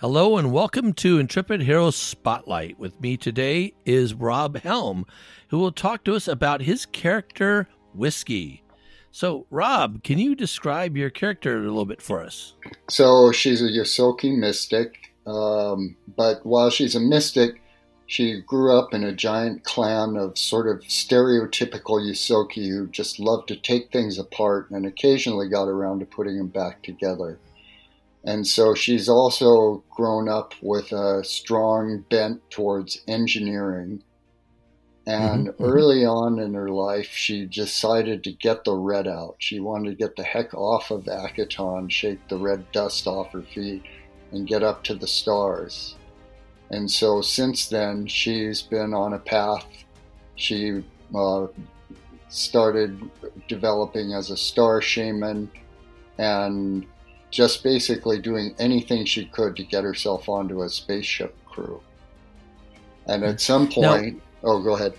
Hello and welcome to Intrepid Heroes Spotlight. With me today is Rob Helm, who will talk to us about his character, Whiskey. So, Rob, can you describe your character a little bit for us? So, she's a Ysoki mystic, um, but while she's a mystic, she grew up in a giant clan of sort of stereotypical Ysoki who just loved to take things apart and occasionally got around to putting them back together. And so she's also grown up with a strong bent towards engineering. And mm-hmm, mm-hmm. early on in her life, she decided to get the red out. She wanted to get the heck off of Akiton, shake the red dust off her feet, and get up to the stars. And so since then, she's been on a path. She uh, started developing as a star shaman and just basically doing anything she could to get herself onto a spaceship crew. And at some point, now, oh, go ahead.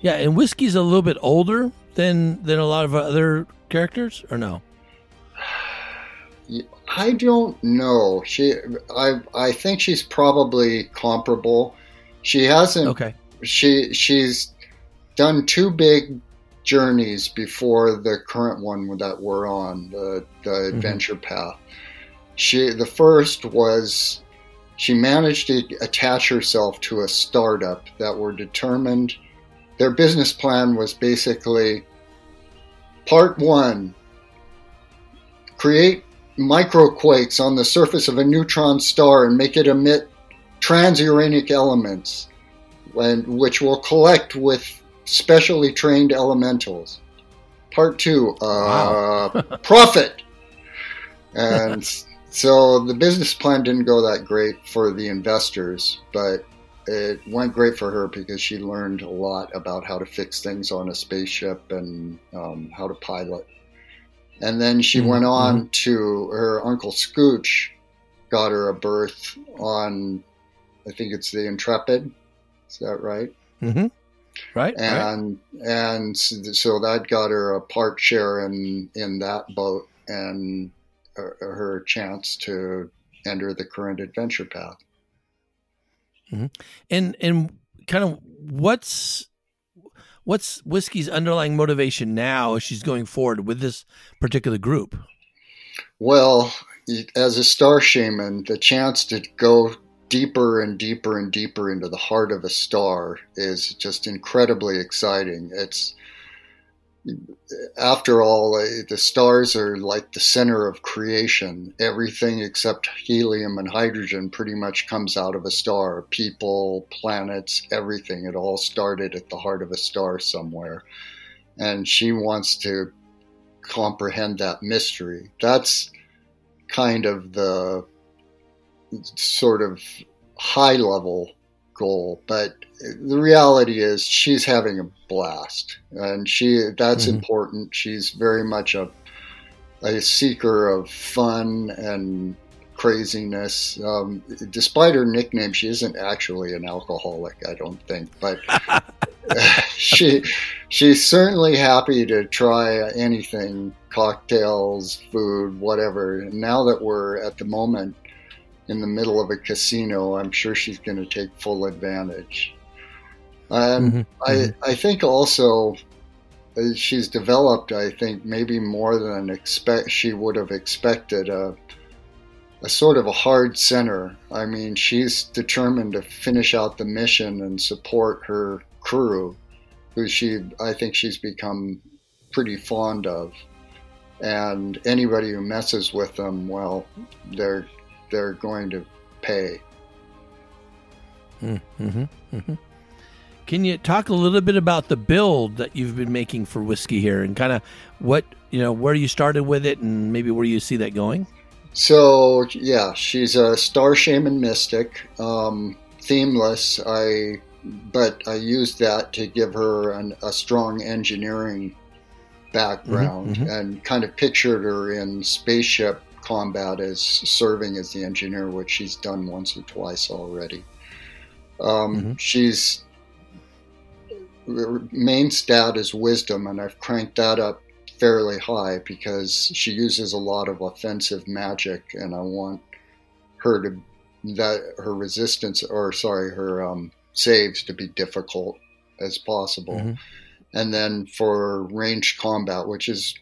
Yeah, and Whiskey's a little bit older than than a lot of other characters, or no? I don't know. She, I, I think she's probably comparable. She hasn't. Okay. She she's done two big journeys before the current one that we're on, the, the mm-hmm. adventure path. She the first was she managed to attach herself to a startup that were determined their business plan was basically part one create microquakes on the surface of a neutron star and make it emit transuranic elements and, which will collect with specially trained elementals. Part two, uh, wow. profit. And so the business plan didn't go that great for the investors, but it went great for her because she learned a lot about how to fix things on a spaceship and um, how to pilot. And then she mm-hmm. went on mm-hmm. to her uncle Scooch, got her a berth on, I think it's the Intrepid. Is that right? Mm-hmm. Right. And right. and so that got her a part share in in that boat and uh, her chance to enter the current adventure path. Mm-hmm. And and kind of what's what's whiskey's underlying motivation now as she's going forward with this particular group? Well, as a star shaman, the chance to go deeper and deeper and deeper into the heart of a star is just incredibly exciting. It's after all, the stars are like the center of creation. Everything except helium and hydrogen pretty much comes out of a star. People, planets, everything. It all started at the heart of a star somewhere. And she wants to comprehend that mystery. That's kind of the sort of high level goal, but the reality is she's having a blast, and she that's mm-hmm. important. She's very much a a seeker of fun and craziness. Um, despite her nickname, she isn't actually an alcoholic, I don't think, but she she's certainly happy to try anything, cocktails, food, whatever. And now that we're at the moment in the middle of a casino, I'm sure she's going to take full advantage. Mm-hmm. I, mm-hmm. I think also uh, she's developed, I think, maybe more than expect she would have expected a, a sort of a hard center. I mean, she's determined to finish out the mission and support her crew, who she, I think, she's become pretty fond of. And anybody who messes with them, well, they're they're going to pay. Mm-hmm. Mm-hmm. Can you talk a little bit about the build that you've been making for whiskey here, and kind of what you know, where you started with it, and maybe where you see that going? So yeah, she's a star shaman mystic, um, themeless. I but I used that to give her an, a strong engineering background mm-hmm, mm-hmm. and kind of pictured her in spaceship combat as serving as the engineer, which she's done once or twice already. Um, mm-hmm. She's main stat is wisdom, and I've cranked that up fairly high because she uses a lot of offensive magic, and I want her to that her resistance or sorry her um, saves to be difficult as possible. Mm-hmm. And then for ranged combat, which is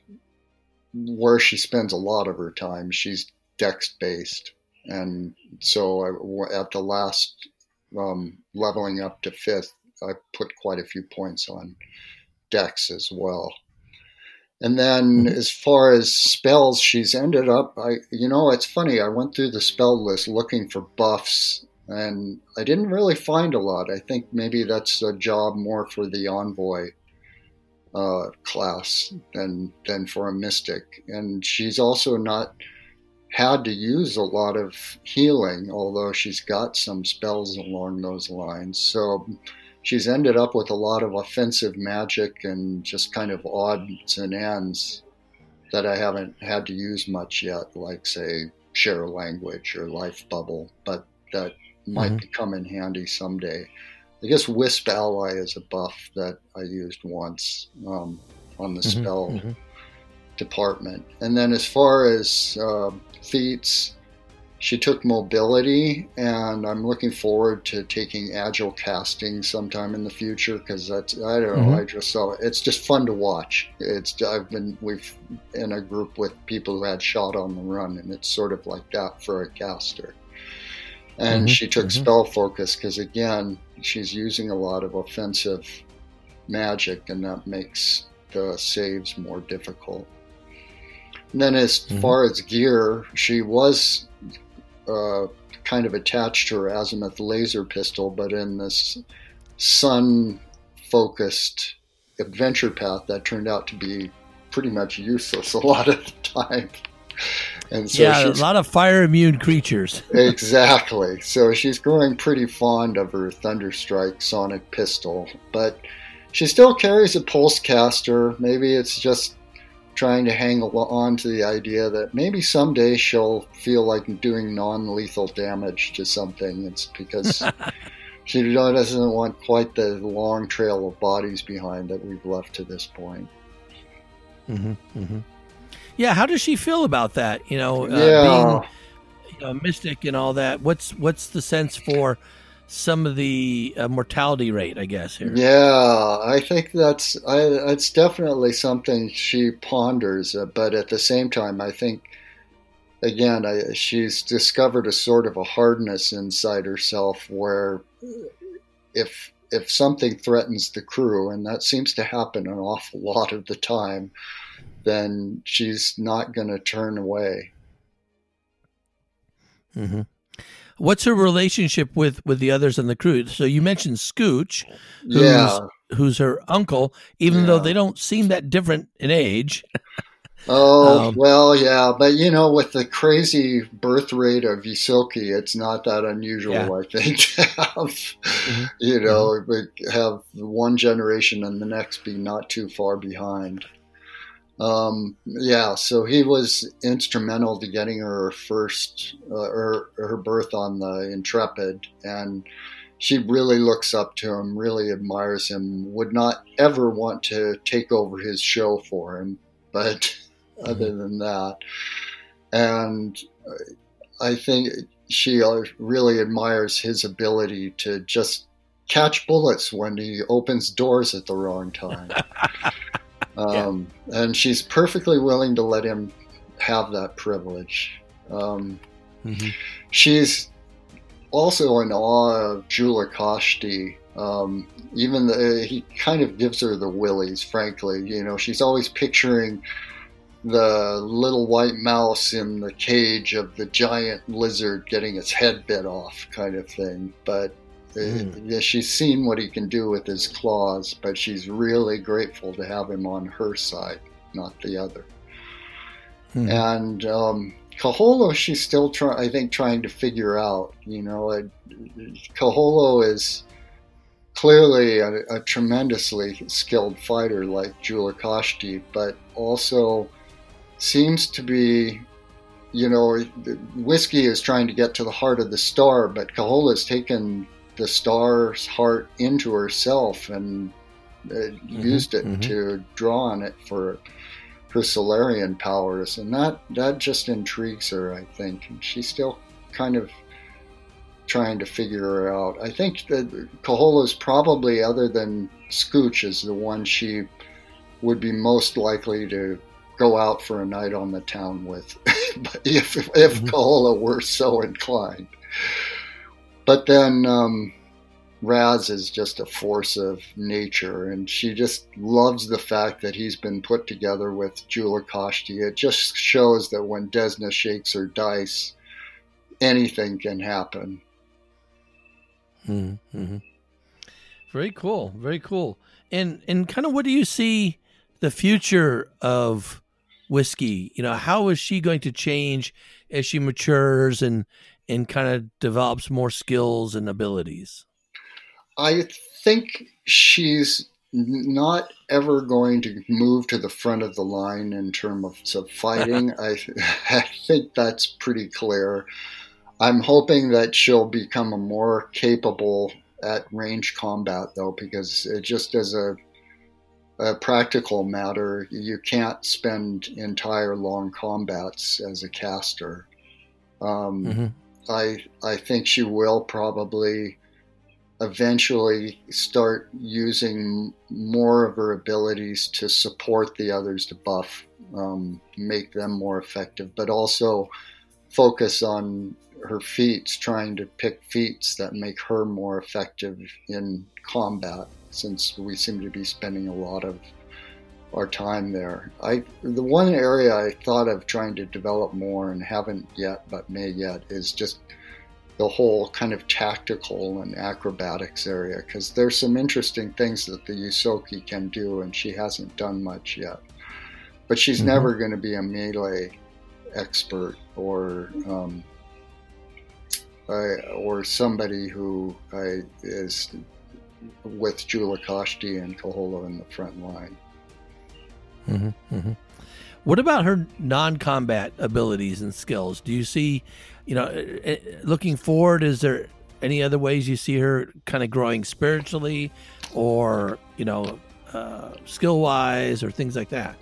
where she spends a lot of her time, she's dex based. And so I, at the last um, leveling up to fifth, I put quite a few points on dex as well. And then mm-hmm. as far as spells, she's ended up, I, you know, it's funny. I went through the spell list looking for buffs and I didn't really find a lot. I think maybe that's a job more for the envoy uh, class than than for a mystic. And she's also not had to use a lot of healing, although she's got some spells along those lines. So she's ended up with a lot of offensive magic and just kind of odds and ends that I haven't had to use much yet, like say share language or life bubble, but that might mm-hmm. come in handy someday. I guess Wisp Ally is a buff that I used once um, on the mm-hmm. spell mm-hmm. department. And then as far as uh, feats, she took mobility, and I'm looking forward to taking agile casting sometime in the future because that's I don't know. Mm-hmm. I just saw it. it's just fun to watch. It's I've been we've in a group with people who had shot on the run, and it's sort of like that for a caster. And mm-hmm. she took mm-hmm. spell focus because again, she's using a lot of offensive magic, and that makes the saves more difficult. And then, as mm-hmm. far as gear, she was uh, kind of attached to her azimuth laser pistol, but in this sun focused adventure path, that turned out to be pretty much useless a lot of the time. And so yeah, a lot of fire immune creatures. exactly. So she's growing pretty fond of her Thunderstrike sonic pistol, but she still carries a pulse caster. Maybe it's just trying to hang on to the idea that maybe someday she'll feel like doing non-lethal damage to something. It's because she doesn't want quite the long trail of bodies behind that we've left to this point. Mm-hmm, mm-hmm. Yeah, how does she feel about that? You know, uh, yeah. being you know, mystic and all that. What's what's the sense for some of the uh, mortality rate, I guess. Here. Yeah, I think that's I, it's definitely something she ponders, uh, but at the same time, I think again, I, she's discovered a sort of a hardness inside herself where if if something threatens the crew, and that seems to happen an awful lot of the time, then she's not going to turn away. Mm-hmm. What's her relationship with with the others on the crew? So you mentioned Scooch, who's, yeah. who's her uncle, even yeah. though they don't seem that different in age. Oh um, well, yeah, but you know, with the crazy birth rate of Ysoki, it's not that unusual, yeah. I think, to have mm-hmm. you know mm-hmm. have one generation and the next be not too far behind. Um, yeah, so he was instrumental to getting her first, uh, her, her berth on the Intrepid, and she really looks up to him, really admires him, would not ever want to take over his show for him, but mm-hmm. other than that, and I think she really admires his ability to just catch bullets when he opens doors at the wrong time. Um, yeah. And she's perfectly willing to let him have that privilege. Um, mm-hmm. She's also in awe of Jula Kashti. Um, even the, he kind of gives her the willies, frankly. You know, she's always picturing the little white mouse in the cage of the giant lizard getting its head bit off, kind of thing. But Mm. Yeah, she's seen what he can do with his claws, but she's really grateful to have him on her side, not the other. Mm. And um, Kaholo, she's still trying, I think, trying to figure out. You know, it, Kaholo is clearly a, a, tremendously skilled fighter like Jula Kashti, but also seems to be you know, whiskey is trying to get to the heart of the star, but Kahola has taken the star's heart into herself and uh, mm-hmm, used it mm-hmm. to draw on it for her Solarian powers, and that that just intrigues her. I think and she still kind of trying to figure her out. I think that Kahola's probably, other than Scooch, is the one she would be most likely to go out for a night on the town with, if if mm-hmm. Kahola were so inclined. But then um, Raz is just a force of nature, and she just loves the fact that he's been put together with Jula Kashti. It just shows that when Desna shakes her dice, anything can happen. Mm-hmm. Very cool. Very cool. And and kind of what do you see the future of whiskey? You know, how is she going to change as she matures and and kind of develops more skills and abilities? I think she's not ever going to move to the front of the line in terms of fighting. I, I think that's pretty clear. I'm hoping that she'll become a more capable at range combat, though, because it just as a, a practical matter, you can't spend entire long combats as a caster. Um, mm-hmm. I I think she will probably eventually start using more of her abilities to support the others to buff, um, make them more effective, but also focus on her feats, trying to pick feats that make her more effective in combat, since we seem to be spending a lot of our time there. I the one area I thought of trying to develop more and haven't yet, but may yet, is just the whole kind of tactical and acrobatics area because there's some interesting things that the Ysoki can do, and she hasn't done much yet. But she's mm-hmm. never going to be a melee expert or um, uh, or somebody who uh, is with Jula Kashti and Kahola in the front line. Mm-hmm, mm-hmm. What about her non-combat abilities and skills? Do you see, you know, uh, uh, looking forward, is there any other ways you see her kind of growing spiritually, or you know, uh, skill-wise, or things like that?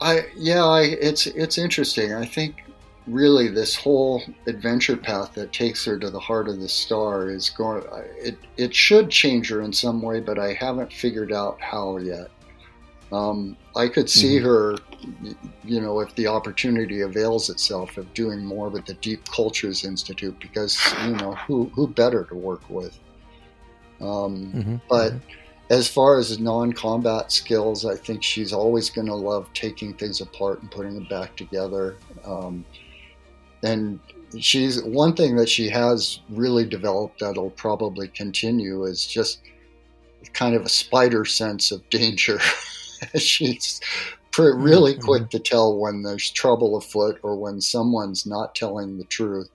I yeah, I, it's it's interesting. I think really this whole adventure path that takes her to the heart of the star is going it it should change her in some way but i haven't figured out how yet um, i could see mm-hmm. her you know if the opportunity avails itself of doing more with the deep cultures institute because you know who who better to work with um, mm-hmm. but mm-hmm. as far as non-combat skills i think she's always going to love taking things apart and putting them back together um, and she's one thing that she has really developed that'll probably continue is just kind of a spider sense of danger. she's really mm-hmm. quick to tell when there's trouble afoot or when someone's not telling the truth.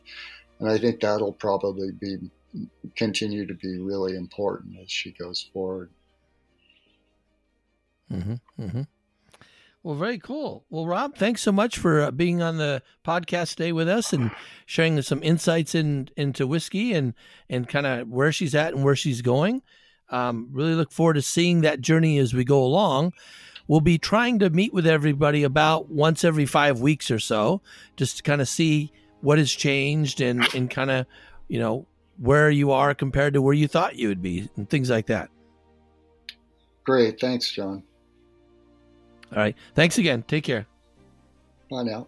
And I think that'll probably be continue to be really important as she goes forward. Mm-hmm, mm-hmm. Well, very cool. Well, Rob, thanks so much for uh, being on the podcast today with us and sharing some insights in, into whiskey and, and kind of where she's at and where she's going. Um, really look forward to seeing that journey as we go along. We'll be trying to meet with everybody about once every five weeks or so, just to kind of see what has changed and, and kind of, you know, where you are compared to where you thought you would be and things like that. Great. Thanks, John. All right. Thanks again. Take care. Bye now.